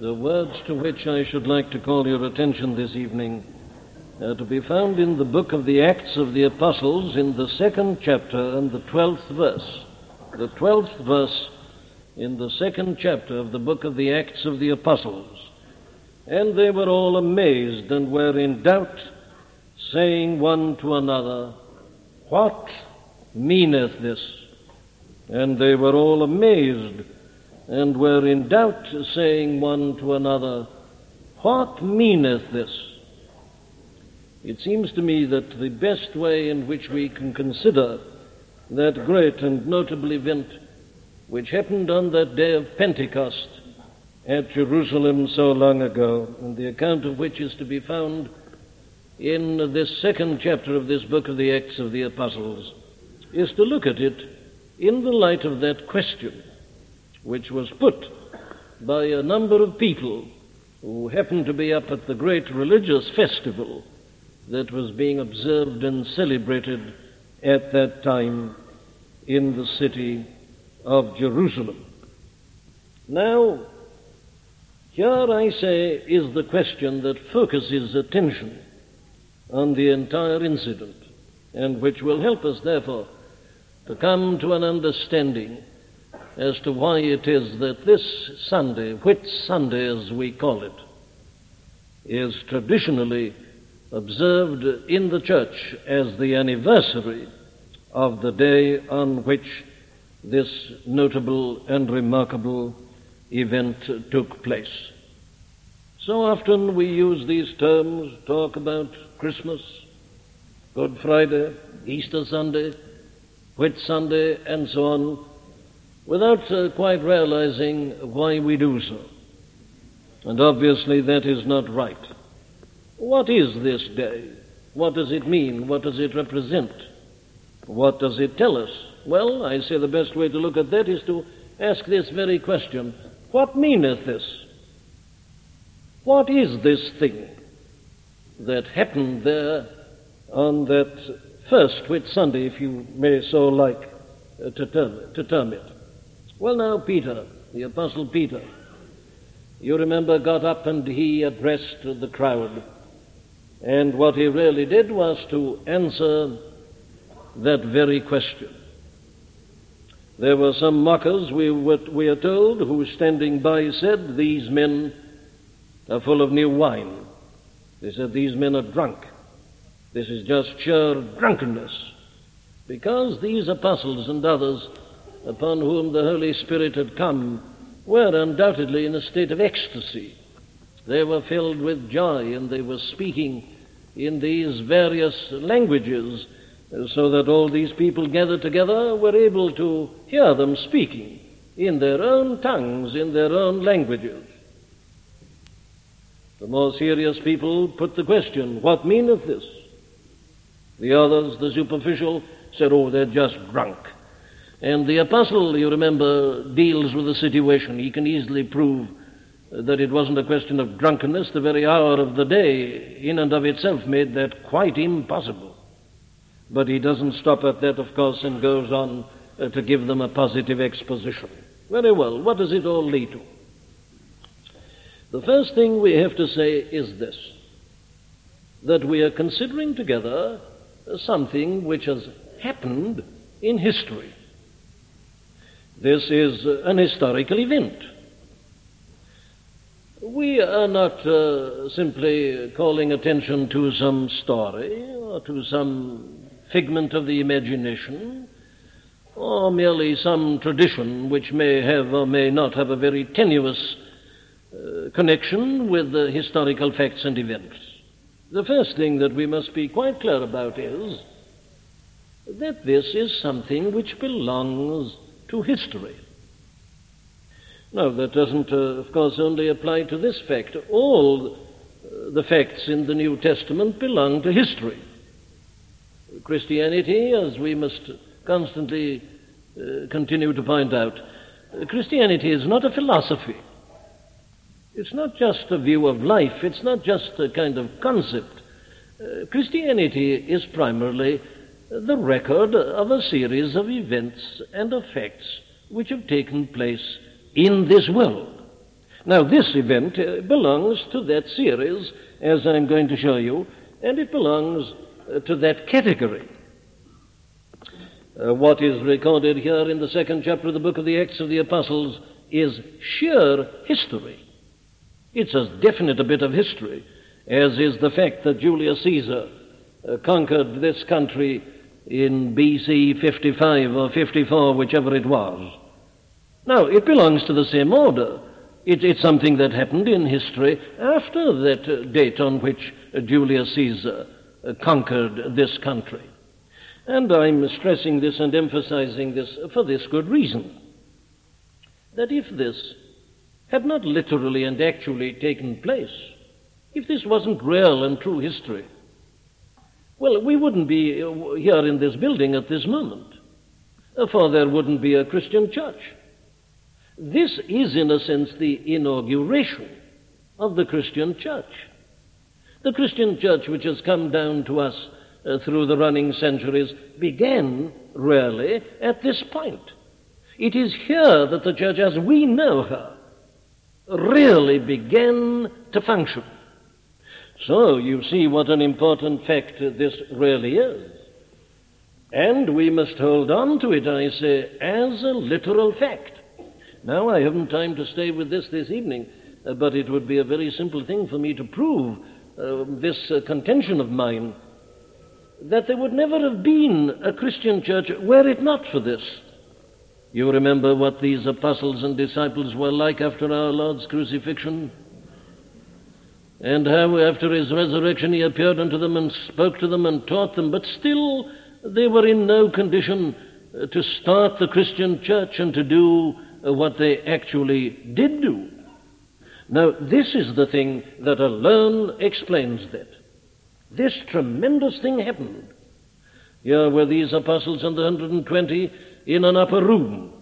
The words to which I should like to call your attention this evening are to be found in the book of the Acts of the Apostles in the second chapter and the twelfth verse. The twelfth verse in the second chapter of the book of the Acts of the Apostles. And they were all amazed and were in doubt, saying one to another, What meaneth this? And they were all amazed and were in doubt, saying one to another, What meaneth this? It seems to me that the best way in which we can consider that great and notable event which happened on that day of Pentecost at Jerusalem so long ago, and the account of which is to be found in this second chapter of this book of the Acts of the Apostles, is to look at it in the light of that question which was put by a number of people who happened to be up at the great religious festival that was being observed and celebrated at that time in the city of Jerusalem. Now, here I say is the question that focuses attention on the entire incident and which will help us, therefore, to come to an understanding as to why it is that this Sunday, Whit Sunday as we call it, is traditionally observed in the church as the anniversary of the day on which this notable and remarkable event took place. So often we use these terms, talk about Christmas, Good Friday, Easter Sunday, Whit Sunday, and so on, without uh, quite realizing why we do so. And obviously that is not right. What is this day? What does it mean? What does it represent? What does it tell us? Well, I say the best way to look at that is to ask this very question What meaneth this? What is this thing that happened there on that first Whit Sunday, if you may so like uh, to, term, to term it? Well, now, Peter, the Apostle Peter, you remember, got up and he addressed the crowd. And what he really did was to answer that very question. There were some mockers, we, were, we are told, who standing by said, These men are full of new wine. They said, These men are drunk. This is just sheer drunkenness. Because these apostles and others upon whom the Holy Spirit had come were undoubtedly in a state of ecstasy. They were filled with joy and they were speaking in these various languages so that all these people gathered together were able to hear them speaking in their own tongues, in their own languages. The more serious people put the question, What meaneth this? The others, the superficial, said, Oh, they're just drunk. And the apostle, you remember, deals with the situation. He can easily prove that it wasn't a question of drunkenness. The very hour of the day, in and of itself, made that quite impossible. But he doesn't stop at that, of course, and goes on uh, to give them a positive exposition. Very well, what does it all lead to? The first thing we have to say is this that we are considering together something which has happened in history. This is an historical event. We are not uh, simply calling attention to some story or to some figment of the imagination or merely some tradition which may have or may not have a very tenuous uh, connection with the historical facts and events. The first thing that we must be quite clear about is that this is something which belongs to history. Now, that doesn't, uh, of course, only apply to this fact. All uh, the facts in the New Testament belong to history. Christianity, as we must constantly uh, continue to point out, Christianity is not a philosophy. It's not just a view of life. It's not just a kind of concept. Uh, Christianity is primarily the record of a series of events and effects which have taken place in this world. Now, this event uh, belongs to that series, as I'm going to show you, and it belongs uh, to that category. Uh, what is recorded here in the second chapter of the book of the Acts of the Apostles is sheer history. It's as definite a bit of history as is the fact that Julius Caesar uh, conquered this country in BC 55 or 54, whichever it was. Now, it belongs to the same order. It, it's something that happened in history after that uh, date on which uh, Julius Caesar uh, conquered this country. And I'm stressing this and emphasizing this for this good reason that if this had not literally and actually taken place, if this wasn't real and true history, well, we wouldn't be uh, here in this building at this moment, uh, for there wouldn't be a Christian church. This is, in a sense, the inauguration of the Christian church. The Christian church, which has come down to us uh, through the running centuries, began really at this point. It is here that the church, as we know her, really began to function. So you see what an important fact this really is. And we must hold on to it, I say, as a literal fact. Now, I haven't time to stay with this this evening, uh, but it would be a very simple thing for me to prove uh, this uh, contention of mine that there would never have been a Christian church were it not for this. You remember what these apostles and disciples were like after our Lord's crucifixion? And how, after his resurrection, he appeared unto them and spoke to them and taught them, but still they were in no condition uh, to start the Christian church and to do uh, what they actually did do. Now, this is the thing that alone explains that. This tremendous thing happened. Here were these apostles and the 120 in an upper room.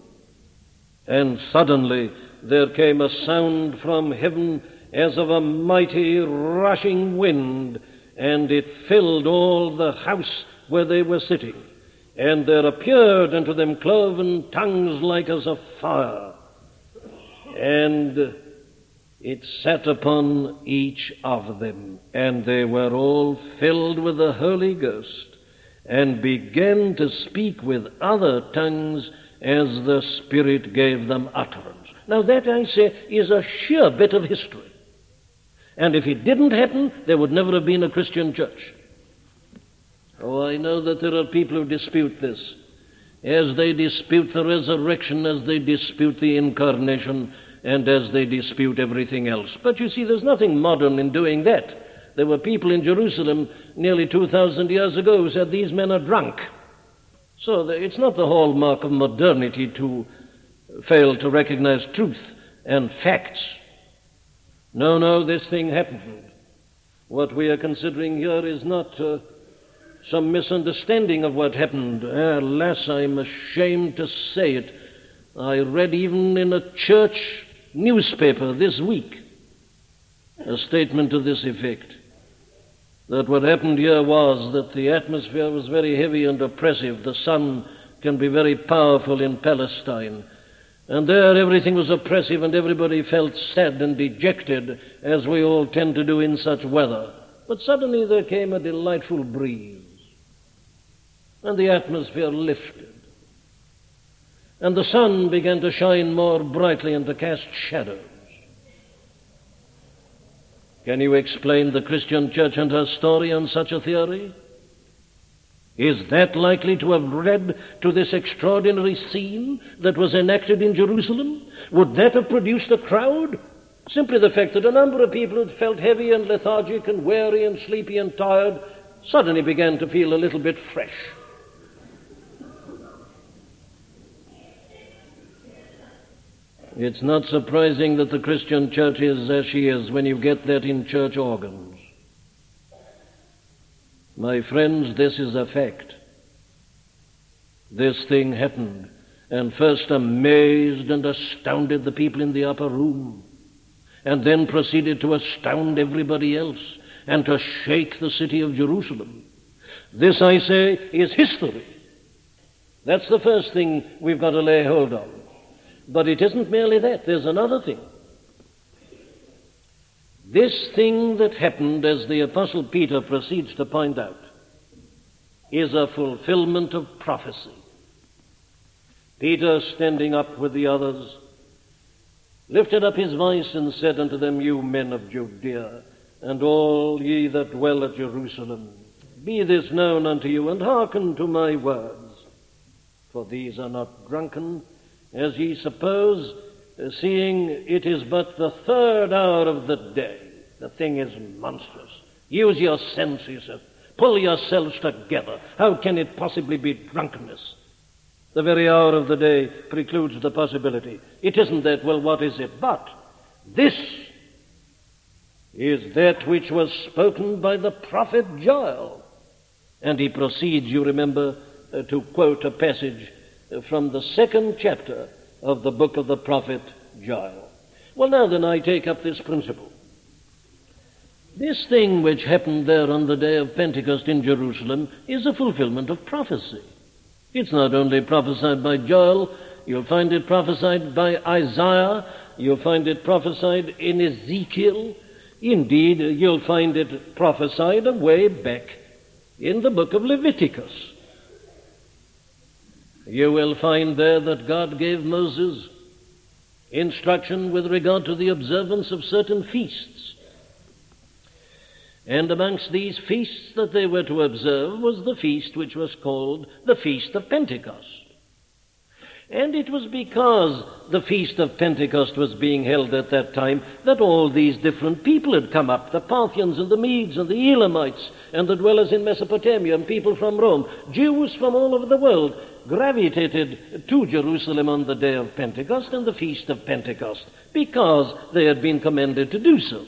And suddenly there came a sound from heaven as of a mighty rushing wind, and it filled all the house where they were sitting. And there appeared unto them cloven tongues like as of fire, and it sat upon each of them, and they were all filled with the Holy Ghost and began to speak with other tongues as the Spirit gave them utterance. Now, that, I say, is a sheer bit of history. And if it didn't happen, there would never have been a Christian church. Oh, I know that there are people who dispute this. As they dispute the resurrection, as they dispute the incarnation, and as they dispute everything else. But you see, there's nothing modern in doing that. There were people in Jerusalem nearly 2,000 years ago who said these men are drunk. So it's not the hallmark of modernity to fail to recognize truth and facts. No, no, this thing happened. What we are considering here is not uh, some misunderstanding of what happened. Alas, I'm ashamed to say it. I read even in a church newspaper this week a statement to this effect that what happened here was that the atmosphere was very heavy and oppressive. The sun can be very powerful in Palestine. And there everything was oppressive and everybody felt sad and dejected, as we all tend to do in such weather. But suddenly there came a delightful breeze, and the atmosphere lifted, and the sun began to shine more brightly and to cast shadows. Can you explain the Christian church and her story on such a theory? Is that likely to have led to this extraordinary scene that was enacted in Jerusalem? Would that have produced a crowd? Simply the fact that a number of people who felt heavy and lethargic and weary and sleepy and tired suddenly began to feel a little bit fresh. It's not surprising that the Christian church is as she is when you get that in church organs. My friends, this is a fact. This thing happened and first amazed and astounded the people in the upper room, and then proceeded to astound everybody else and to shake the city of Jerusalem. This, I say, is history. That's the first thing we've got to lay hold of. But it isn't merely that, there's another thing. This thing that happened, as the Apostle Peter proceeds to point out, is a fulfillment of prophecy. Peter, standing up with the others, lifted up his voice and said unto them, You men of Judea, and all ye that dwell at Jerusalem, be this known unto you, and hearken to my words. For these are not drunken, as ye suppose, seeing it is but the third hour of the day. The thing is monstrous. Use your senses. sir. Pull yourselves together. How can it possibly be drunkenness? The very hour of the day precludes the possibility. It isn't that, well, what is it? But this is that which was spoken by the prophet Joel. And he proceeds, you remember, uh, to quote a passage from the second chapter of the book of the prophet Joel. Well, now then, I take up this principle. This thing which happened there on the day of Pentecost in Jerusalem is a fulfillment of prophecy. It's not only prophesied by Joel, you'll find it prophesied by Isaiah, you'll find it prophesied in Ezekiel. Indeed, you'll find it prophesied away back in the book of Leviticus. You will find there that God gave Moses instruction with regard to the observance of certain feasts. And amongst these feasts that they were to observe was the feast which was called the Feast of Pentecost. And it was because the Feast of Pentecost was being held at that time that all these different people had come up the Parthians and the Medes and the Elamites and the dwellers in Mesopotamia and people from Rome. Jews from all over the world gravitated to Jerusalem on the day of Pentecost and the Feast of Pentecost because they had been commanded to do so.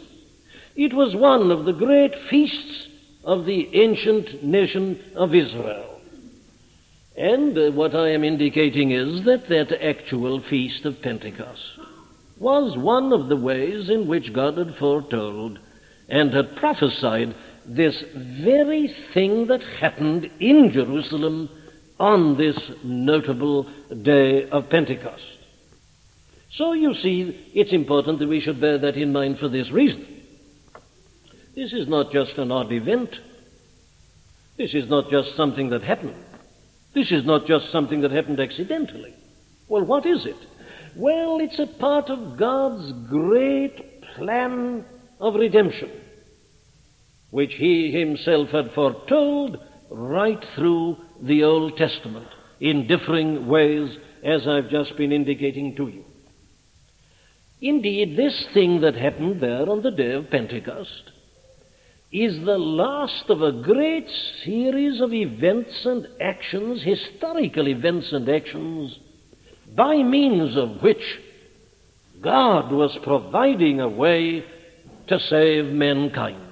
It was one of the great feasts of the ancient nation of Israel. And uh, what I am indicating is that that actual feast of Pentecost was one of the ways in which God had foretold and had prophesied this very thing that happened in Jerusalem on this notable day of Pentecost. So you see, it's important that we should bear that in mind for this reason. This is not just an odd event. This is not just something that happened. This is not just something that happened accidentally. Well, what is it? Well, it's a part of God's great plan of redemption, which He Himself had foretold right through the Old Testament in differing ways, as I've just been indicating to you. Indeed, this thing that happened there on the day of Pentecost is the last of a great series of events and actions, historical events and actions, by means of which God was providing a way to save mankind.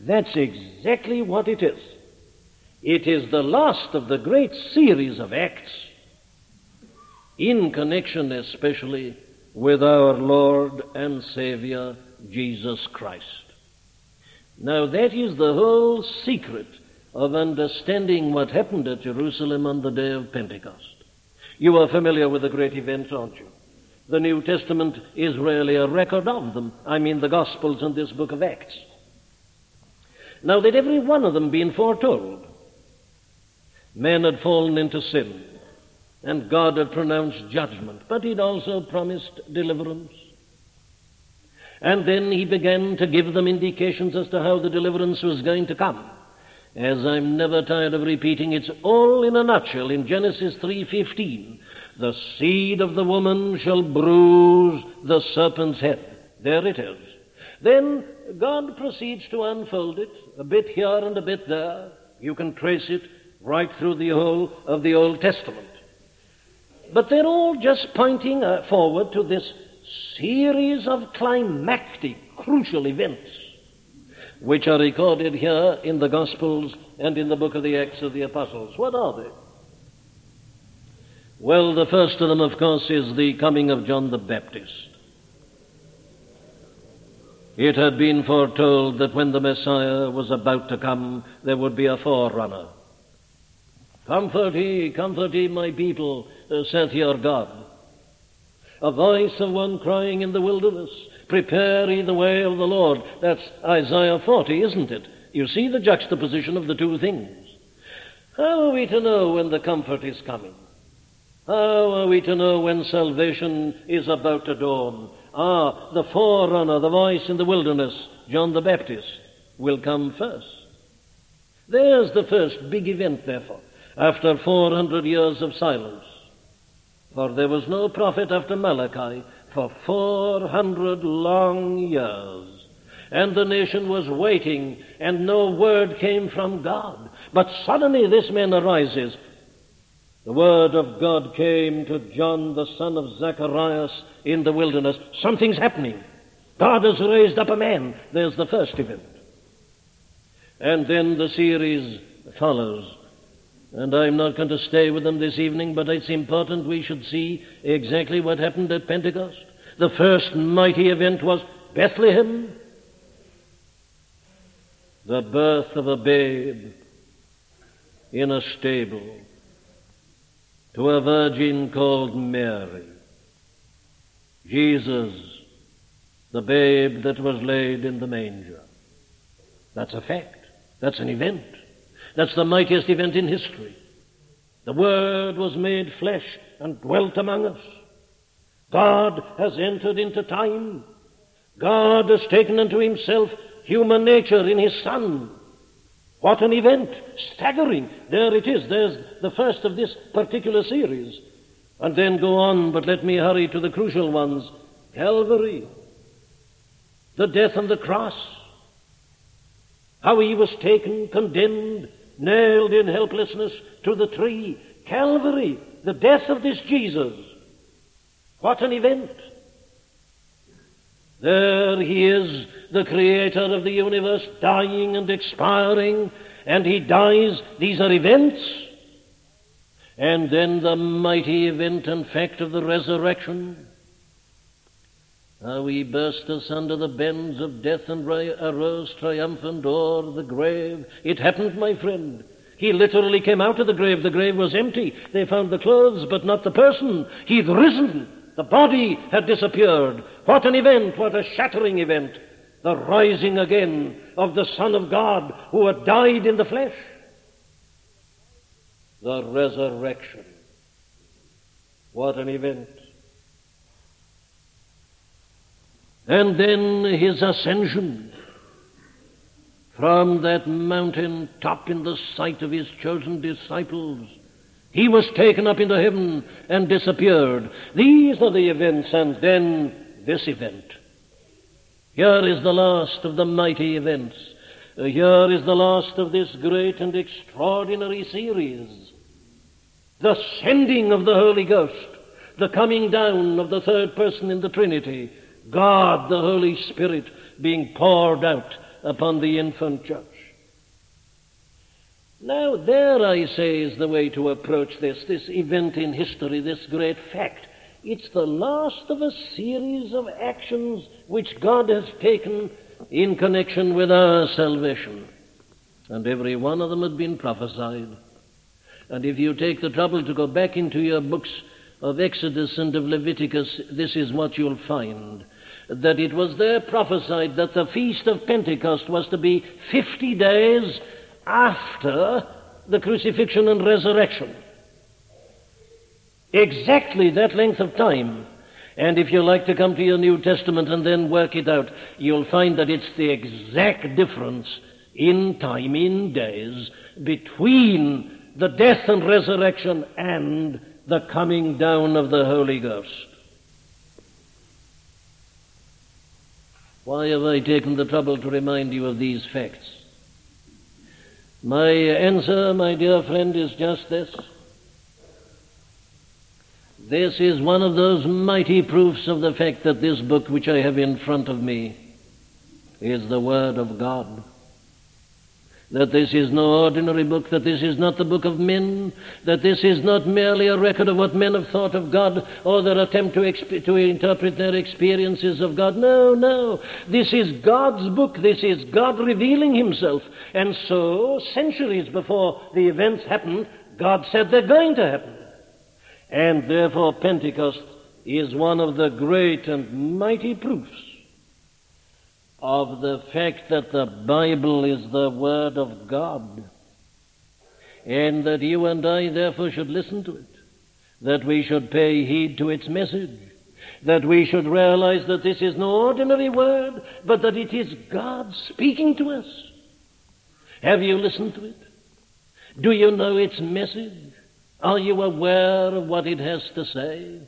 That's exactly what it is. It is the last of the great series of acts in connection especially with our Lord and Savior Jesus Christ. Now, that is the whole secret of understanding what happened at Jerusalem on the day of Pentecost. You are familiar with the great events, aren't you? The New Testament is really a record of them. I mean, the Gospels and this book of Acts. Now, that every one of them been foretold. Man had fallen into sin, and God had pronounced judgment, but He'd also promised deliverance. And then he began to give them indications as to how the deliverance was going to come. As I'm never tired of repeating, it's all in a nutshell in Genesis 3:15. The seed of the woman shall bruise the serpent's head. There it is. Then God proceeds to unfold it, a bit here and a bit there. You can trace it right through the whole of the Old Testament. But they're all just pointing uh, forward to this series of climactic, crucial events which are recorded here in the Gospels and in the book of the Acts of the Apostles. What are they? Well, the first of them, of course, is the coming of John the Baptist. It had been foretold that when the Messiah was about to come, there would be a forerunner. Comfort ye, comfort ye, my people, saith your God. A voice of one crying in the wilderness, Prepare ye the way of the Lord. That's Isaiah 40, isn't it? You see the juxtaposition of the two things. How are we to know when the comfort is coming? How are we to know when salvation is about to dawn? Ah, the forerunner, the voice in the wilderness, John the Baptist, will come first. There's the first big event, therefore, after 400 years of silence. For there was no prophet after Malachi for 400 long years. And the nation was waiting, and no word came from God. But suddenly this man arises. The word of God came to John, the son of Zacharias, in the wilderness. Something's happening. God has raised up a man. There's the first event. And then the series follows. And I'm not going to stay with them this evening, but it's important we should see exactly what happened at Pentecost. The first mighty event was Bethlehem, the birth of a babe in a stable to a virgin called Mary. Jesus, the babe that was laid in the manger. That's a fact. That's an event. That's the mightiest event in history. The Word was made flesh and dwelt among us. God has entered into time. God has taken unto himself human nature in his Son. What an event! Staggering! There it is. There's the first of this particular series. And then go on, but let me hurry to the crucial ones. Calvary. The death on the cross. How he was taken, condemned, nailed in helplessness to the tree. Calvary, the death of this Jesus. What an event! There he is, the creator of the universe, dying and expiring, and he dies. These are events. And then the mighty event and fact of the resurrection. Uh, How he burst asunder the bends of death and arose triumphant o'er the grave. It happened, my friend. He literally came out of the grave. The grave was empty. They found the clothes, but not the person. He'd risen. The body had disappeared. What an event! What a shattering event! The rising again of the Son of God who had died in the flesh. The resurrection. What an event. And then his ascension from that mountain top in the sight of his chosen disciples. He was taken up into heaven and disappeared. These are the events, and then this event. Here is the last of the mighty events. Here is the last of this great and extraordinary series. The sending of the Holy Ghost, the coming down of the third person in the Trinity, God, the Holy Spirit, being poured out upon the infant church. Now, there, I say, is the way to approach this, this event in history, this great fact. It's the last of a series of actions which God has taken in connection with our salvation. And every one of them had been prophesied. And if you take the trouble to go back into your books of Exodus and of Leviticus, this is what you'll find that it was there prophesied that the feast of Pentecost was to be 50 days after the crucifixion and resurrection. Exactly that length of time. And if you like to come to your New Testament and then work it out, you'll find that it's the exact difference in time, in days, between the death and resurrection and the coming down of the Holy Ghost. Why have I taken the trouble to remind you of these facts? My answer, my dear friend, is just this. This is one of those mighty proofs of the fact that this book which I have in front of me is the Word of God that this is no ordinary book, that this is not the book of men, that this is not merely a record of what men have thought of God or their attempt to, exp- to interpret their experiences of God. No, no. This is God's book. This is God revealing Himself. And so, centuries before the events happened, God said they're going to happen. And therefore, Pentecost is one of the great and mighty proofs of the fact that the Bible is the Word of God, and that you and I therefore should listen to it, that we should pay heed to its message, that we should realize that this is no ordinary word, but that it is God speaking to us. Have you listened to it? Do you know its message? Are you aware of what it has to say?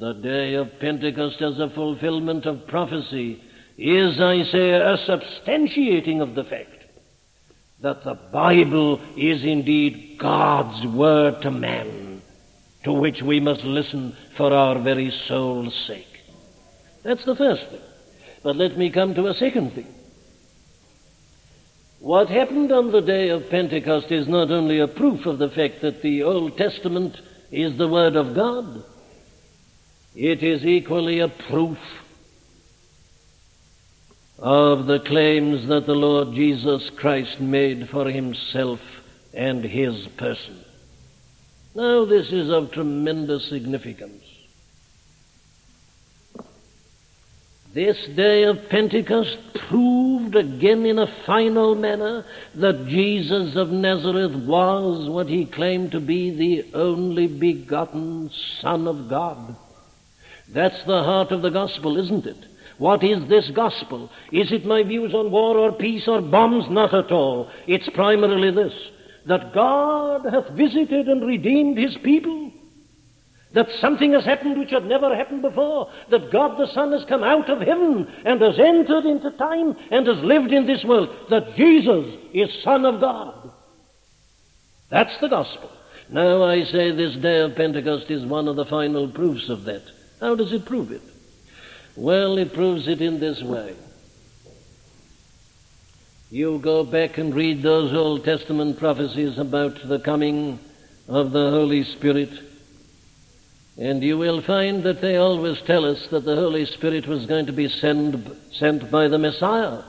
The day of Pentecost as a fulfillment of prophecy is, I say, a substantiating of the fact that the Bible is indeed God's word to man, to which we must listen for our very soul's sake. That's the first thing. But let me come to a second thing. What happened on the day of Pentecost is not only a proof of the fact that the Old Testament is the Word of God, it is equally a proof of the claims that the Lord Jesus Christ made for himself and his person. Now, this is of tremendous significance. This day of Pentecost proved again in a final manner that Jesus of Nazareth was what he claimed to be the only begotten Son of God. That's the heart of the gospel, isn't it? What is this gospel? Is it my views on war or peace or bombs? Not at all. It's primarily this that God hath visited and redeemed his people. That something has happened which had never happened before. That God the Son has come out of heaven and has entered into time and has lived in this world. That Jesus is Son of God. That's the gospel. Now I say this day of Pentecost is one of the final proofs of that. How does it prove it? Well, it proves it in this way. You go back and read those Old Testament prophecies about the coming of the Holy Spirit and you will find that they always tell us that the Holy Spirit was going to be sent, sent by the Messiah,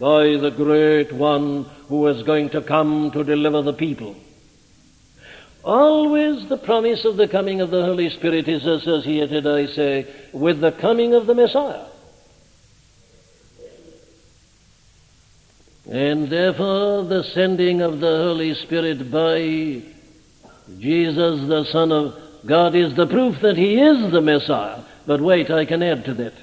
by the great one who was going to come to deliver the people. Always the promise of the coming of the Holy Spirit is associated, I say, with the coming of the Messiah. And therefore, the sending of the Holy Spirit by Jesus, the Son of God, is the proof that He is the Messiah. But wait, I can add to that.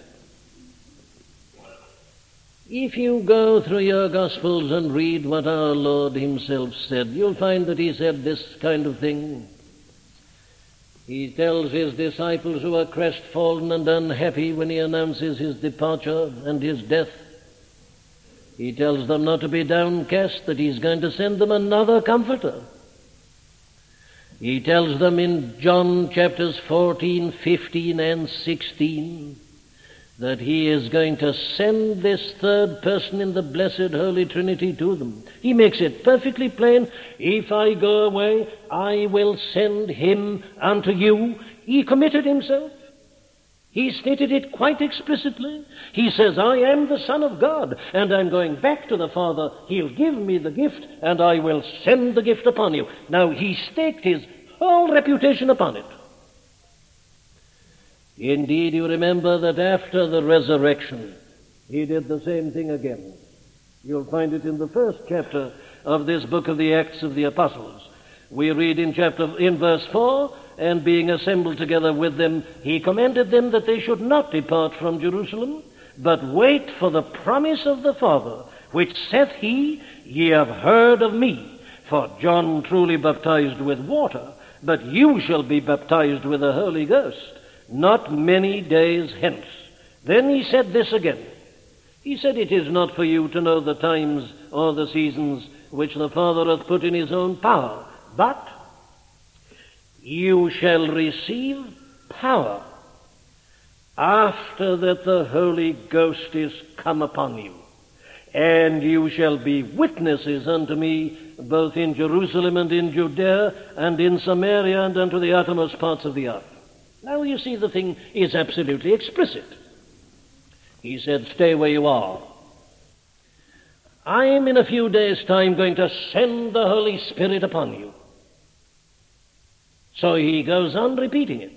If you go through your Gospels and read what our Lord Himself said, you'll find that He said this kind of thing. He tells His disciples who are crestfallen and unhappy when He announces His departure and His death. He tells them not to be downcast, that He's going to send them another Comforter. He tells them in John chapters 14, 15, and 16 that he is going to send this third person in the blessed Holy Trinity to them. He makes it perfectly plain. If I go away, I will send him unto you. He committed himself. He stated it quite explicitly. He says, I am the Son of God, and I'm going back to the Father. He'll give me the gift, and I will send the gift upon you. Now, he staked his whole reputation upon it. Indeed, you remember that after the resurrection, he did the same thing again. You'll find it in the first chapter of this book of the Acts of the Apostles. We read in chapter in verse 4 and being assembled together with them, he commanded them that they should not depart from Jerusalem, but wait for the promise of the Father, which saith he, Ye have heard of me. For John truly baptized with water, but you shall be baptized with the Holy Ghost not many days hence. Then he said this again. He said, It is not for you to know the times or the seasons which the Father hath put in his own power, but you shall receive power after that the Holy Ghost is come upon you. And you shall be witnesses unto me both in Jerusalem and in Judea and in Samaria and unto the uttermost parts of the earth. Now you see the thing is absolutely explicit. He said, Stay where you are. I'm in a few days' time going to send the Holy Spirit upon you. So he goes on repeating it.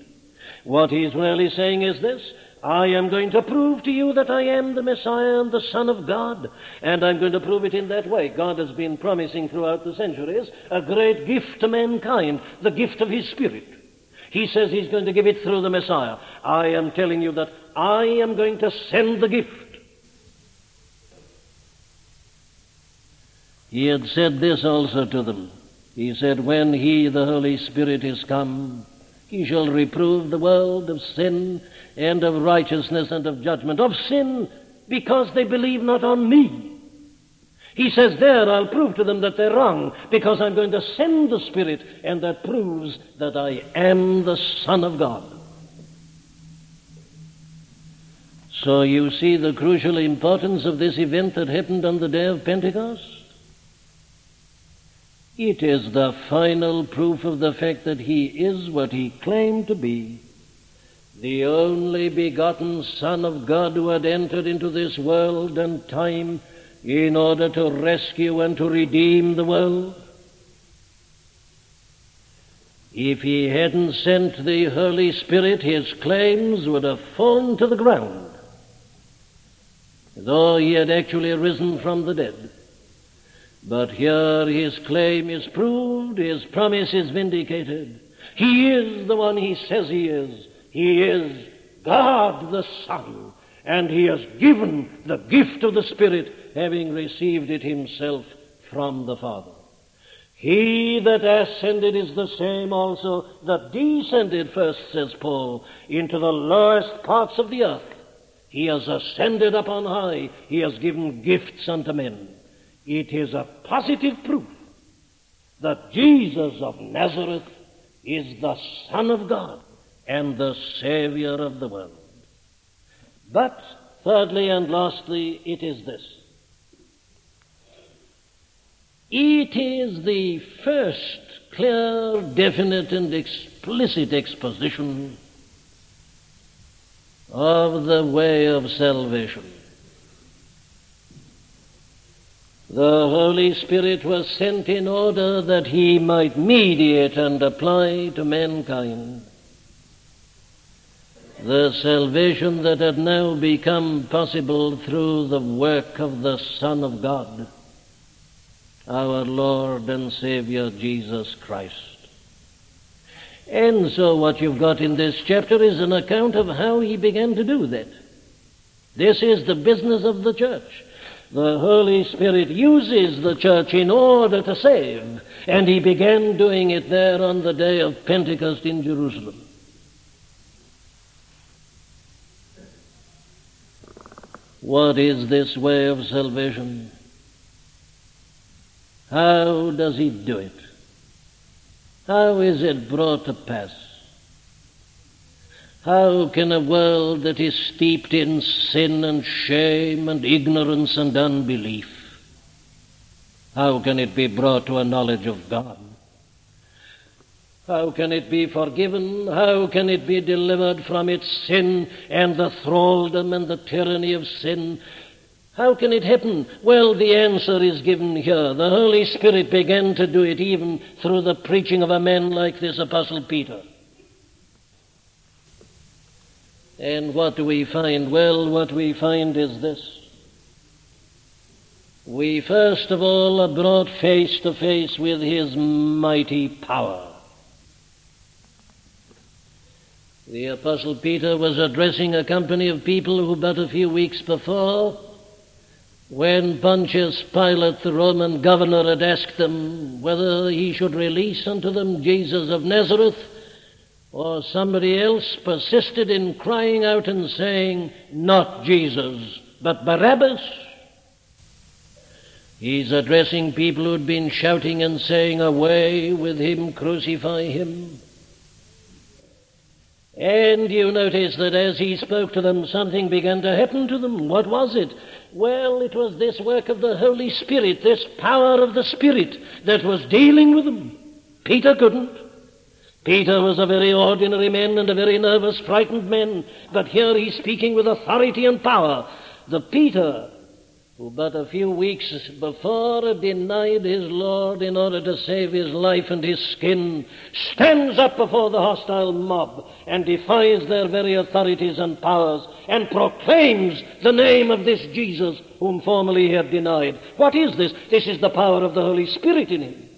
What he's really saying is this I am going to prove to you that I am the Messiah and the Son of God. And I'm going to prove it in that way. God has been promising throughout the centuries a great gift to mankind, the gift of His Spirit. He says He's going to give it through the Messiah. I am telling you that I am going to send the gift. He had said this also to them. He said, When He, the Holy Spirit, is come, He shall reprove the world of sin and of righteousness and of judgment. Of sin, because they believe not on me. He says, There I'll prove to them that they're wrong, because I'm going to send the Spirit, and that proves that I am the Son of God. So you see the crucial importance of this event that happened on the day of Pentecost? It is the final proof of the fact that he is what he claimed to be the only begotten Son of God who had entered into this world and time in order to rescue and to redeem the world. If he hadn't sent the Holy Spirit, his claims would have fallen to the ground, though he had actually risen from the dead. But here his claim is proved, his promise is vindicated. He is the one he says he is. He is God the Son, and he has given the gift of the Spirit, having received it himself from the Father. He that ascended is the same also that descended first, says Paul, into the lowest parts of the earth. He has ascended up on high. He has given gifts unto men. It is a positive proof that Jesus of Nazareth is the Son of God and the Savior of the world. But, thirdly and lastly, it is this. It is the first clear, definite, and explicit exposition of the way of salvation. The Holy Spirit was sent in order that He might mediate and apply to mankind the salvation that had now become possible through the work of the Son of God, our Lord and Savior Jesus Christ. And so what you've got in this chapter is an account of how he began to do that. This is the business of the church. The Holy Spirit uses the church in order to save, and he began doing it there on the day of Pentecost in Jerusalem. What is this way of salvation? How does he do it? How is it brought to pass? How can a world that is steeped in sin and shame and ignorance and unbelief, how can it be brought to a knowledge of God? How can it be forgiven? How can it be delivered from its sin and the thraldom and the tyranny of sin? How can it happen? Well, the answer is given here. The Holy Spirit began to do it even through the preaching of a man like this Apostle Peter. And what do we find? Well, what we find is this. We first of all are brought face to face with His mighty power. The Apostle Peter was addressing a company of people who, but a few weeks before, when Pontius Pilate, the Roman governor, had asked them whether he should release unto them Jesus of Nazareth, or somebody else persisted in crying out and saying, Not Jesus, but Barabbas. He's addressing people who'd been shouting and saying, Away with him, crucify him. And you notice that as he spoke to them, something began to happen to them. What was it? Well, it was this work of the Holy Spirit, this power of the Spirit that was dealing with them. Peter couldn't. Peter was a very ordinary man and a very nervous, frightened man, but here he's speaking with authority and power. The Peter who but a few weeks before denied his Lord in order to save his life and his skin, stands up before the hostile mob and defies their very authorities and powers and proclaims the name of this Jesus whom formerly he had denied. What is this? This is the power of the Holy Spirit in him.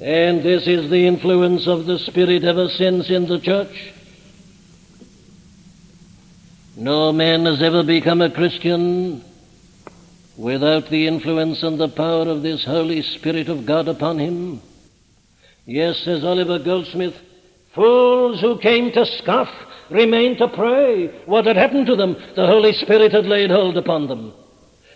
And this is the influence of the Spirit ever since in the church. No man has ever become a Christian without the influence and the power of this Holy Spirit of God upon him. Yes, says Oliver Goldsmith, fools who came to scoff remained to pray. What had happened to them? The Holy Spirit had laid hold upon them.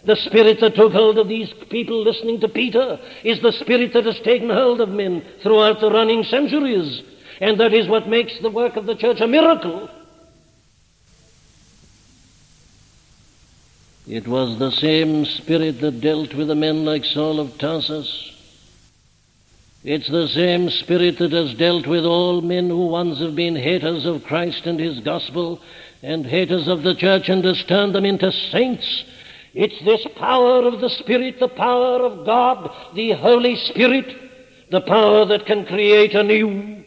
The spirit that took hold of these people listening to Peter is the spirit that has taken hold of men throughout the running centuries. And that is what makes the work of the church a miracle. It was the same spirit that dealt with the men like Saul of Tarsus. It's the same spirit that has dealt with all men who once have been haters of Christ and his gospel and haters of the church and has turned them into saints it's this power of the Spirit, the power of God, the Holy Spirit, the power that can create anew.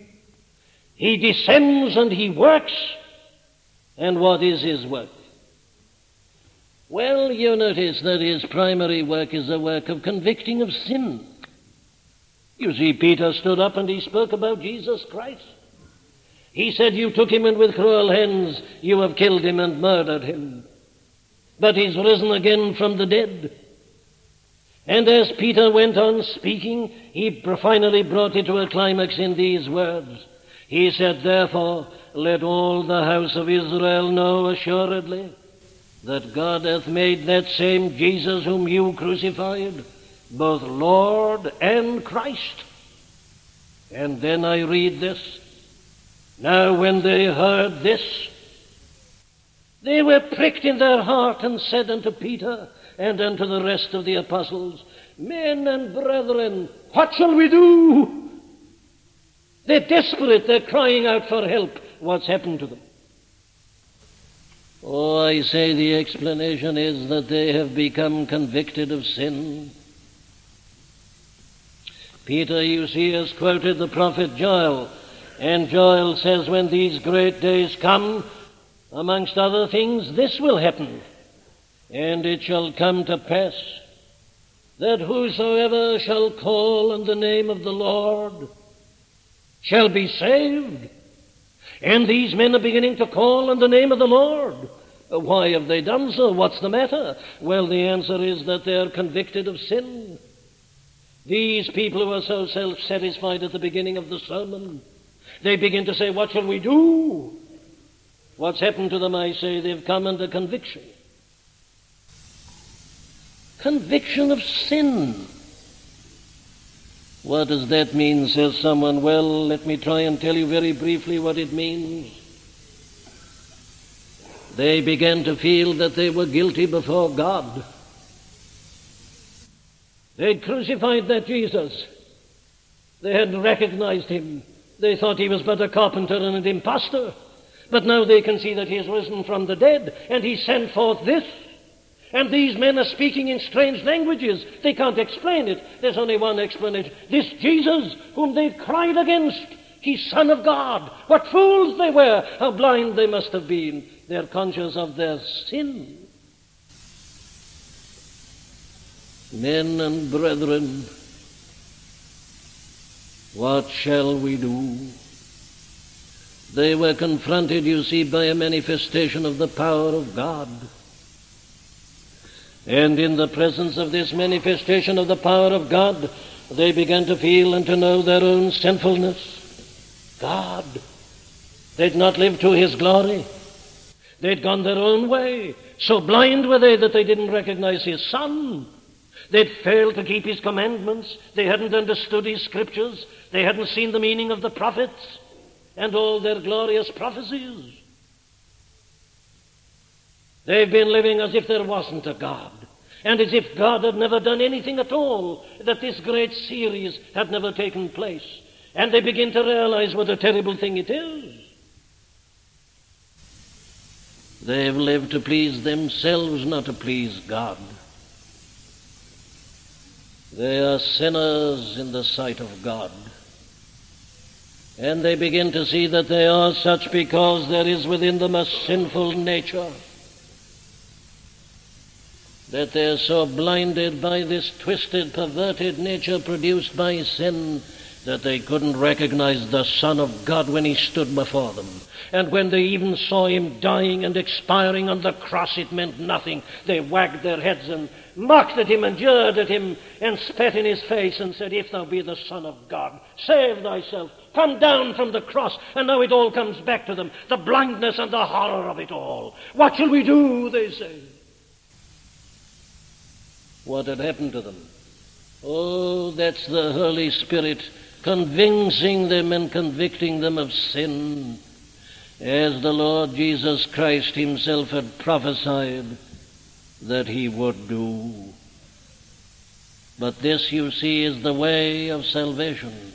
He descends and he works. And what is his work? Well, you notice that his primary work is a work of convicting of sin. You see, Peter stood up and he spoke about Jesus Christ. He said, You took him and with cruel hands you have killed him and murdered him but he's risen again from the dead. And as Peter went on speaking, he finally brought it to a climax in these words. He said, Therefore, let all the house of Israel know assuredly that God hath made that same Jesus whom you crucified, both Lord and Christ. And then I read this. Now when they heard this, they were pricked in their heart and said unto Peter and unto the rest of the apostles, Men and brethren, what shall we do? They're desperate. They're crying out for help. What's happened to them? Oh, I say the explanation is that they have become convicted of sin. Peter, you see, has quoted the prophet Joel. And Joel says, When these great days come, amongst other things, this will happen. And it shall come to pass that whosoever shall call on the name of the Lord shall be saved. And these men are beginning to call on the name of the Lord. Uh, why have they done so? What's the matter? Well, the answer is that they are convicted of sin. These people who are so self satisfied at the beginning of the sermon, they begin to say, What shall we do? What's happened to them, I say, they've come under conviction. Conviction of sin. What does that mean, says someone? Well, let me try and tell you very briefly what it means. They began to feel that they were guilty before God. They'd crucified that Jesus. They hadn't recognized him. They thought he was but a carpenter and an impostor. But now they can see that he is risen from the dead, and he sent forth this. And these men are speaking in strange languages. They can't explain it. There's only one explanation. This Jesus, whom they've cried against, he's Son of God. What fools they were! How blind they must have been. They're conscious of their sin. Men and brethren, what shall we do? They were confronted, you see, by a manifestation of the power of God. And in the presence of this manifestation of the power of God, they began to feel and to know their own sinfulness. God, they'd not lived to His glory. They'd gone their own way. So blind were they that they didn't recognize His Son. They'd failed to keep His commandments. They hadn't understood His scriptures. They hadn't seen the meaning of the prophets and all their glorious prophecies. They've been living as if there wasn't a God, and as if God had never done anything at all, that this great series had never taken place. And they begin to realize what a terrible thing it is. They've lived to please themselves, not to please God. They are sinners in the sight of God. And they begin to see that they are such because there is within them a sinful nature. That they're so blinded by this twisted, perverted nature produced by sin that they couldn't recognize the Son of God when he stood before them. And when they even saw him dying and expiring on the cross, it meant nothing. They wagged their heads and mocked at him and jeered at him and spat in his face and said, If thou be the Son of God, save thyself. Come down from the cross. And now it all comes back to them. The blindness and the horror of it all. What shall we do? They say. What had happened to them? Oh, that's the Holy Spirit convincing them and convicting them of sin, as the Lord Jesus Christ Himself had prophesied that He would do. But this, you see, is the way of salvation.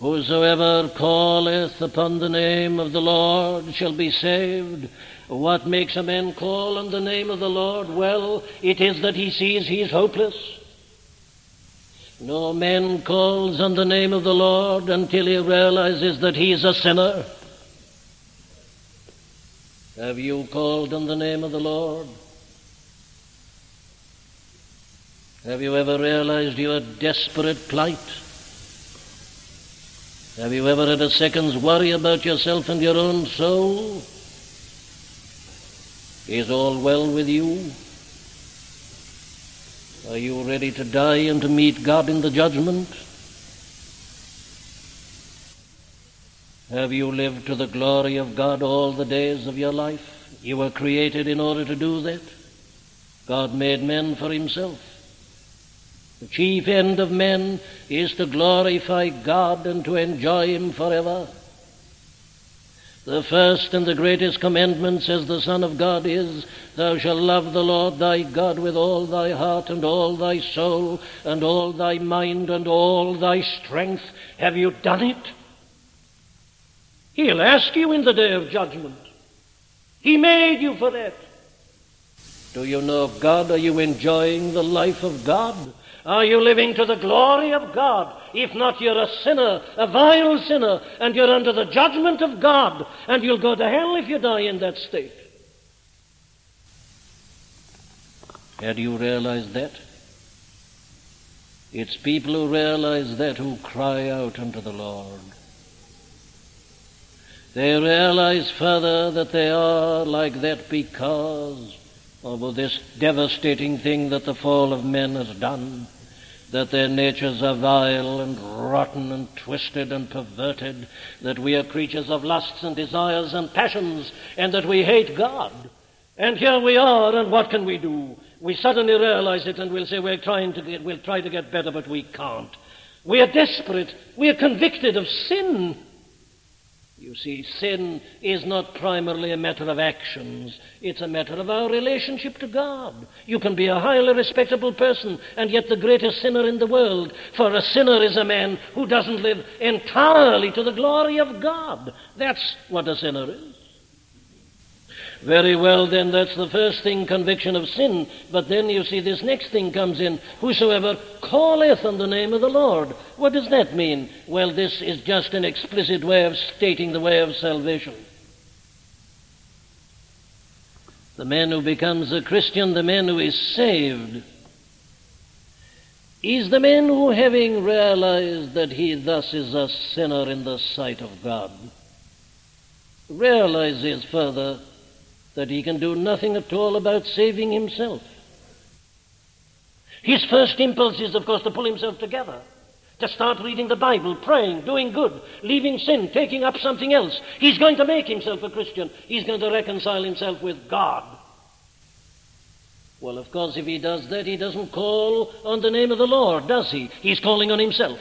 Whosoever calleth upon the name of the Lord shall be saved. What makes a man call on the name of the Lord? Well, it is that he sees he is hopeless. No man calls on the name of the Lord until he realizes that he is a sinner. Have you called on the name of the Lord? Have you ever realized your desperate plight? Have you ever had a second's worry about yourself and your own soul? Is all well with you? Are you ready to die and to meet God in the judgment? Have you lived to the glory of God all the days of your life? You were created in order to do that. God made men for himself. The chief end of men is to glorify God and to enjoy him forever. The first and the greatest commandment, says the Son of God, is, Thou shalt love the Lord thy God with all thy heart and all thy soul and all thy mind and all thy strength. Have you done it? He'll ask you in the day of judgment. He made you for that. Do you know God? Are you enjoying the life of God? Are you living to the glory of God? If not, you're a sinner, a vile sinner, and you're under the judgment of God, and you'll go to hell if you die in that state. Had you realized that? It's people who realize that who cry out unto the Lord. They realize further that they are like that because of this devastating thing that the fall of men has done, that their natures are vile and rotten and twisted and perverted, that we are creatures of lusts and desires and passions, and that we hate God. And here we are, and what can we do? We suddenly realize it and we'll say we're trying to get, we'll try to get better, but we can't. We are desperate. We are convicted of sin. You see, sin is not primarily a matter of actions. It's a matter of our relationship to God. You can be a highly respectable person and yet the greatest sinner in the world. For a sinner is a man who doesn't live entirely to the glory of God. That's what a sinner is. Very well, then, that's the first thing, conviction of sin. But then you see this next thing comes in Whosoever calleth on the name of the Lord. What does that mean? Well, this is just an explicit way of stating the way of salvation. The man who becomes a Christian, the man who is saved, is the man who, having realized that he thus is a sinner in the sight of God, realizes further that he can do nothing at all about saving himself. His first impulse is, of course, to pull himself together, to start reading the Bible, praying, doing good, leaving sin, taking up something else. He's going to make himself a Christian. He's going to reconcile himself with God. Well, of course, if he does that, he doesn't call on the name of the Lord, does he? He's calling on himself.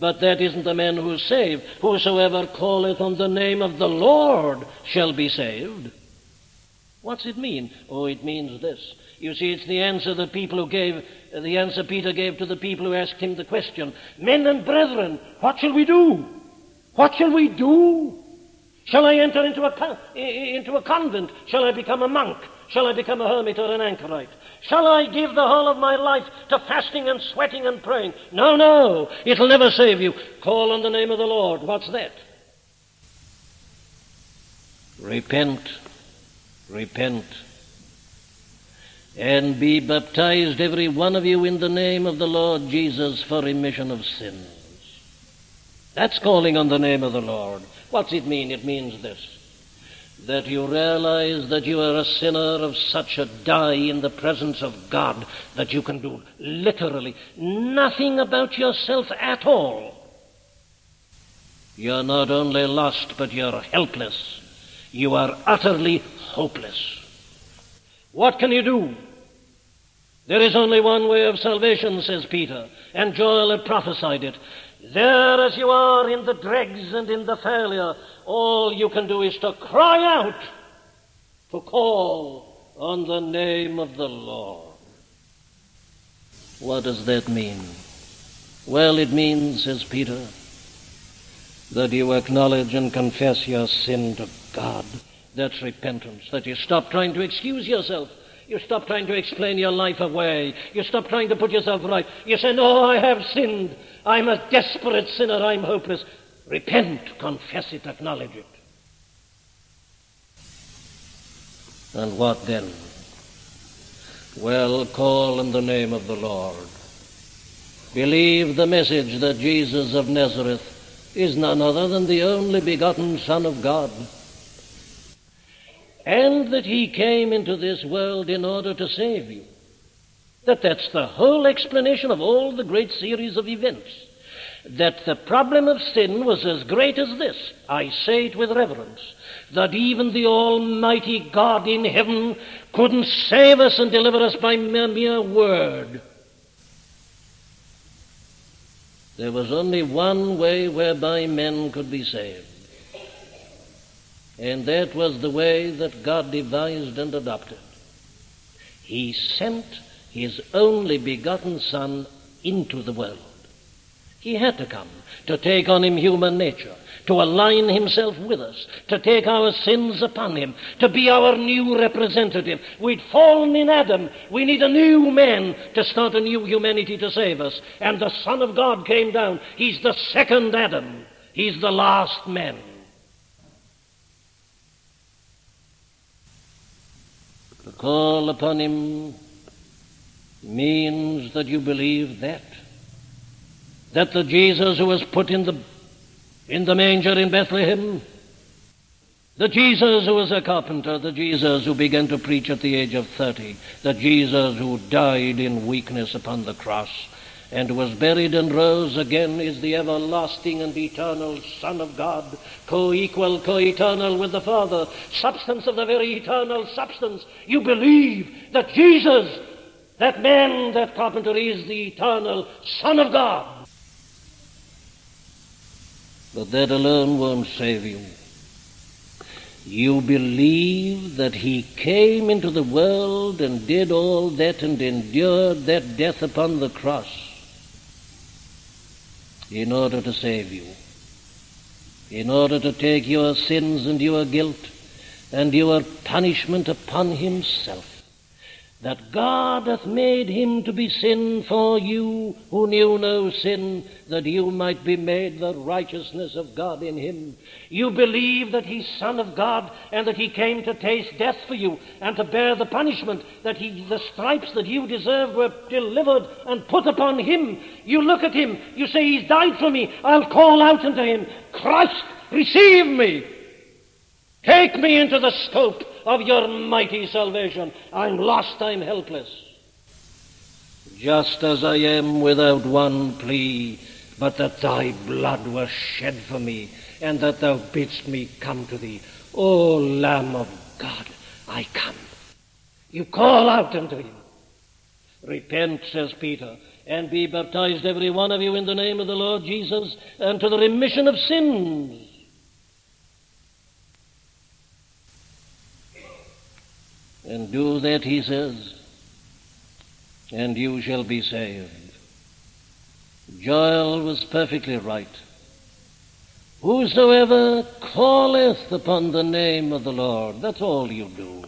But that isn't the man who's saved. Whosoever calleth on the name of the Lord shall be saved. What's it mean? Oh, it means this. You see, it's the answer that people who gave, the answer Peter gave to the people who asked him the question Men and brethren, what shall we do? What shall we do? Shall I enter into a, into a convent? Shall I become a monk? Shall I become a hermit or an anchorite? Shall I give the whole of my life to fasting and sweating and praying? No, no. It'll never save you. Call on the name of the Lord. What's that? Repent. Repent. And be baptized, every one of you, in the name of the Lord Jesus for remission of sins. That's calling on the name of the Lord. What's it mean? It means this that you realize that you are a sinner of such a dye in the presence of God that you can do literally nothing about yourself at all. You're not only lost, but you're helpless. You are utterly hopeless. What can you do? There is only one way of salvation, says Peter, and Joel had prophesied it. There as you are in the dregs and in the failure, all you can do is to cry out, to call on the name of the Lord. What does that mean? Well, it means, says Peter, that you acknowledge and confess your sin to God. That's repentance. That you stop trying to excuse yourself. You stop trying to explain your life away. You stop trying to put yourself right. You say, No, I have sinned. I'm a desperate sinner. I'm hopeless. Repent, confess it, acknowledge it. And what then? Well, call in the name of the Lord. Believe the message that Jesus of Nazareth is none other than the only begotten Son of God and that he came into this world in order to save you. That that's the whole explanation of all the great series of events. That the problem of sin was as great as this. I say it with reverence. That even the Almighty God in heaven couldn't save us and deliver us by mere, mere word. There was only one way whereby men could be saved. And that was the way that God devised and adopted. He sent His only begotten Son into the world. He had to come to take on Him human nature, to align Himself with us, to take our sins upon Him, to be our new representative. We'd fallen in Adam. We need a new man to start a new humanity to save us. And the Son of God came down. He's the second Adam. He's the last man. To call upon him means that you believe that. That the Jesus who was put in the, in the manger in Bethlehem, the Jesus who was a carpenter, the Jesus who began to preach at the age of 30, the Jesus who died in weakness upon the cross, and was buried and rose again is the everlasting and eternal Son of God, co-equal, co-eternal with the Father, substance of the very eternal substance. You believe that Jesus, that man, that carpenter is the eternal Son of God. But that alone won't save you. You believe that he came into the world and did all that and endured that death upon the cross in order to save you, in order to take your sins and your guilt and your punishment upon himself that God hath made him to be sin for you who knew no sin, that you might be made the righteousness of God in him. You believe that he's Son of God and that he came to taste death for you and to bear the punishment, that he, the stripes that you deserved were delivered and put upon him. You look at him, you say, He's died for me. I'll call out unto him, Christ, receive me. Take me into the scope of your mighty salvation. I'm lost, I'm helpless. Just as I am without one plea, but that thy blood was shed for me, and that thou bidst me come to thee. O Lamb of God, I come. You call out unto him. Repent, says Peter, and be baptized every one of you in the name of the Lord Jesus, and to the remission of sins And do that, he says, and you shall be saved. Joel was perfectly right. Whosoever calleth upon the name of the Lord, that's all you do.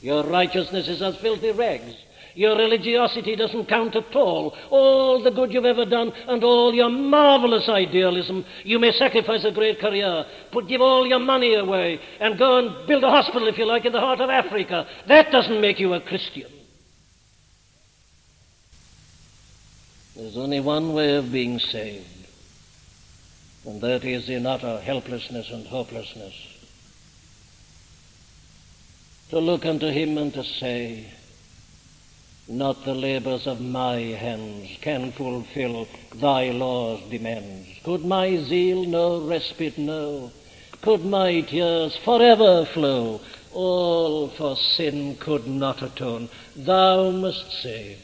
Your righteousness is as filthy rags. Your religiosity doesn't count at all. All the good you've ever done and all your marvelous idealism, you may sacrifice a great career, put, give all your money away, and go and build a hospital, if you like, in the heart of Africa. That doesn't make you a Christian. There's only one way of being saved, and that is in utter helplessness and hopelessness. To look unto Him and to say, not the labors of my hands can fulfill thy law's demands. Could my zeal no respite know? Could my tears forever flow? All for sin could not atone. Thou must save,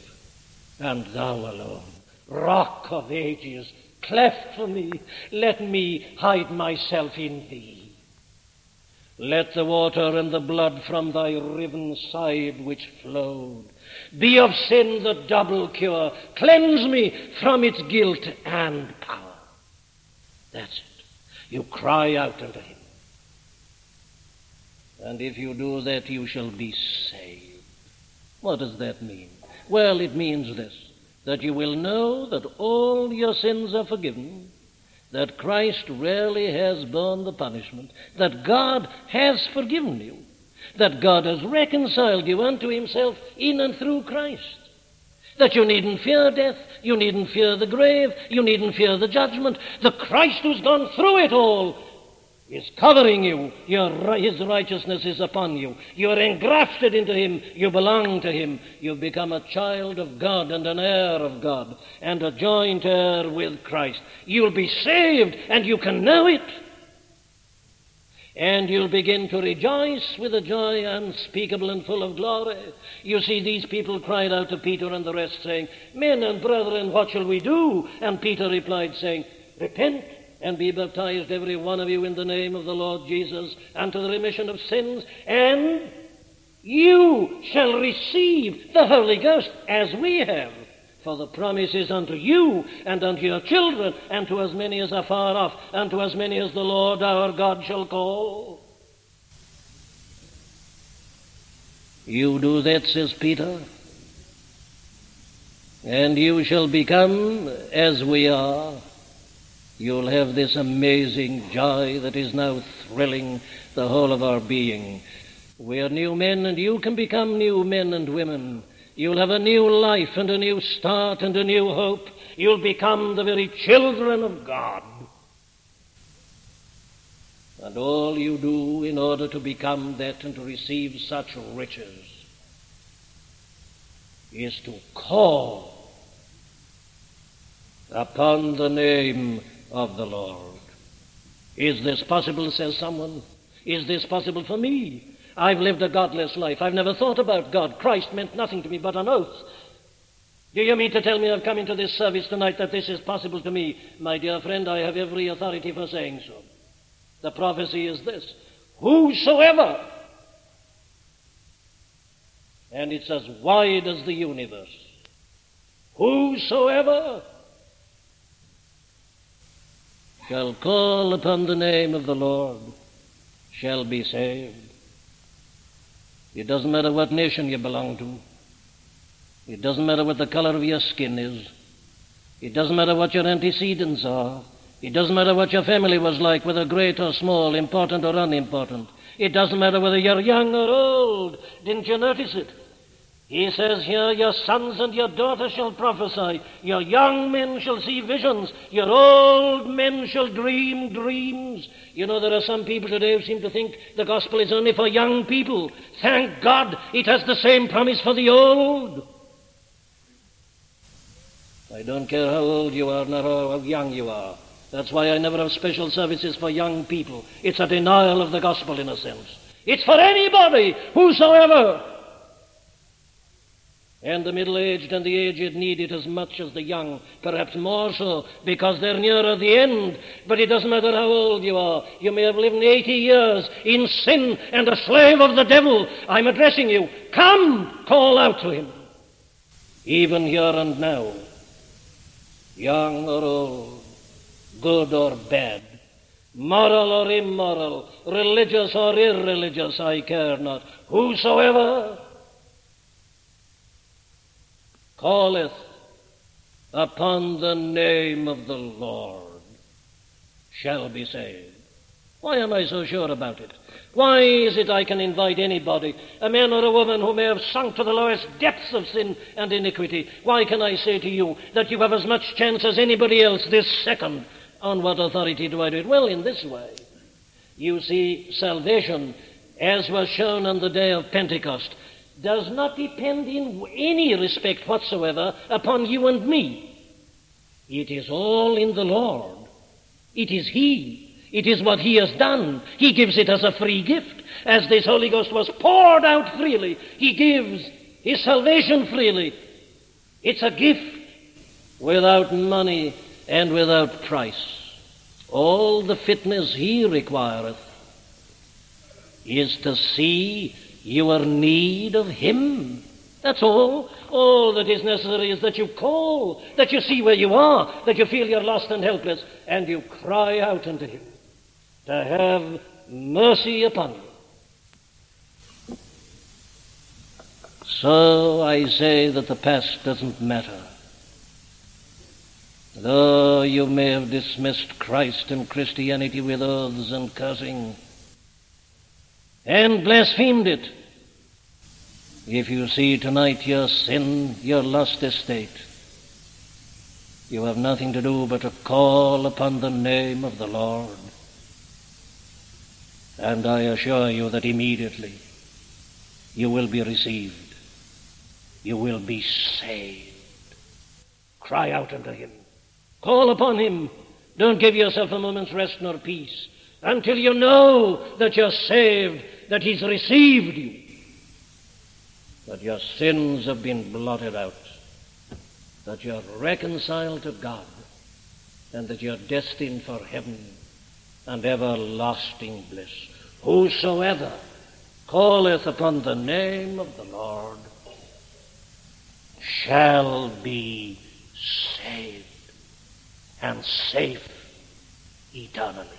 and thou alone. Rock of ages, cleft for me, let me hide myself in thee. Let the water and the blood from thy riven side which flowed be of sin the double cure. Cleanse me from its guilt and power. That's it. You cry out unto him. And if you do that, you shall be saved. What does that mean? Well, it means this that you will know that all your sins are forgiven, that Christ really has borne the punishment, that God has forgiven you, that God has reconciled you unto himself in and through Christ. That you needn't fear death, you needn't fear the grave, you needn't fear the judgment. The Christ who's gone through it all is covering you. Your, his righteousness is upon you. You are engrafted into him. You belong to him. You've become a child of God and an heir of God and a joint heir with Christ. You'll be saved and you can know it and you'll begin to rejoice with a joy unspeakable and full of glory. You see, these people cried out to Peter and the rest, saying, Men and brethren, what shall we do? And Peter replied, saying, Repent and be baptized, every one of you, in the name of the Lord Jesus, unto the remission of sins, and you shall receive the Holy Ghost, as we have. For the promise is unto you and unto your children and to as many as are far off and to as many as the Lord our God shall call. You do that, says Peter, and you shall become as we are. You'll have this amazing joy that is now thrilling the whole of our being. We are new men, and you can become new men and women You'll have a new life and a new start and a new hope. You'll become the very children of God. And all you do in order to become that and to receive such riches is to call upon the name of the Lord. Is this possible, says someone? Is this possible for me? I've lived a godless life. I've never thought about God. Christ meant nothing to me but an oath. Do you mean to tell me I've come into this service tonight that this is possible to me? My dear friend, I have every authority for saying so. The prophecy is this Whosoever, and it's as wide as the universe, whosoever shall call upon the name of the Lord shall be saved. It doesn't matter what nation you belong to. It doesn't matter what the color of your skin is. It doesn't matter what your antecedents are. It doesn't matter what your family was like, whether great or small, important or unimportant. It doesn't matter whether you're young or old. Didn't you notice it? He says here, Your sons and your daughters shall prophesy, your young men shall see visions, your old men shall dream dreams. You know, there are some people today who seem to think the gospel is only for young people. Thank God it has the same promise for the old. I don't care how old you are, nor how young you are. That's why I never have special services for young people. It's a denial of the gospel in a sense. It's for anybody, whosoever. And the middle aged and the aged need it as much as the young, perhaps more so, because they're nearer the end. But it doesn't matter how old you are. You may have lived 80 years in sin and a slave of the devil. I'm addressing you. Come, call out to him. Even here and now, young or old, good or bad, moral or immoral, religious or irreligious, I care not, whosoever calleth upon the name of the Lord shall be saved. Why am I so sure about it? Why is it I can invite anybody, a man or a woman who may have sunk to the lowest depths of sin and iniquity? Why can I say to you that you have as much chance as anybody else this second? On what authority do I do it? Well, in this way. You see, salvation, as was shown on the day of Pentecost, does not depend in any respect whatsoever upon you and me. It is all in the Lord. It is He. It is what He has done. He gives it as a free gift. As this Holy Ghost was poured out freely, He gives His salvation freely. It's a gift without money and without price. All the fitness He requireth is to see your need of Him. That's all. All that is necessary is that you call, that you see where you are, that you feel you're lost and helpless, and you cry out unto Him to have mercy upon you. So I say that the past doesn't matter. Though you may have dismissed Christ and Christianity with oaths and cursing, and blasphemed it, if you see tonight your sin, your lost estate, you have nothing to do but to call upon the name of the Lord. And I assure you that immediately you will be received. You will be saved. Cry out unto Him. Call upon Him. Don't give yourself a moment's rest nor peace until you know that you're saved, that He's received you that your sins have been blotted out, that you're reconciled to God, and that you're destined for heaven and everlasting bliss. Whosoever calleth upon the name of the Lord shall be saved and safe eternally.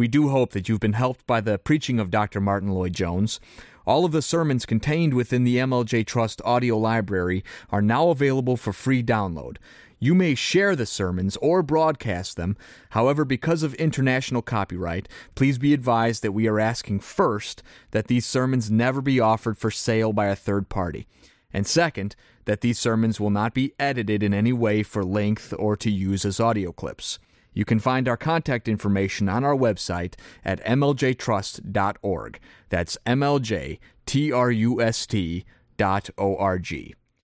We do hope that you've been helped by the preaching of Dr. Martyn Lloyd-Jones. All of the sermons contained within the MLJ Trust audio library are now available for free download. You may share the sermons or broadcast them. However, because of international copyright, please be advised that we are asking first that these sermons never be offered for sale by a third party. And second, that these sermons will not be edited in any way for length or to use as audio clips. You can find our contact information on our website at mljtrust.org. That's mljtrust.org.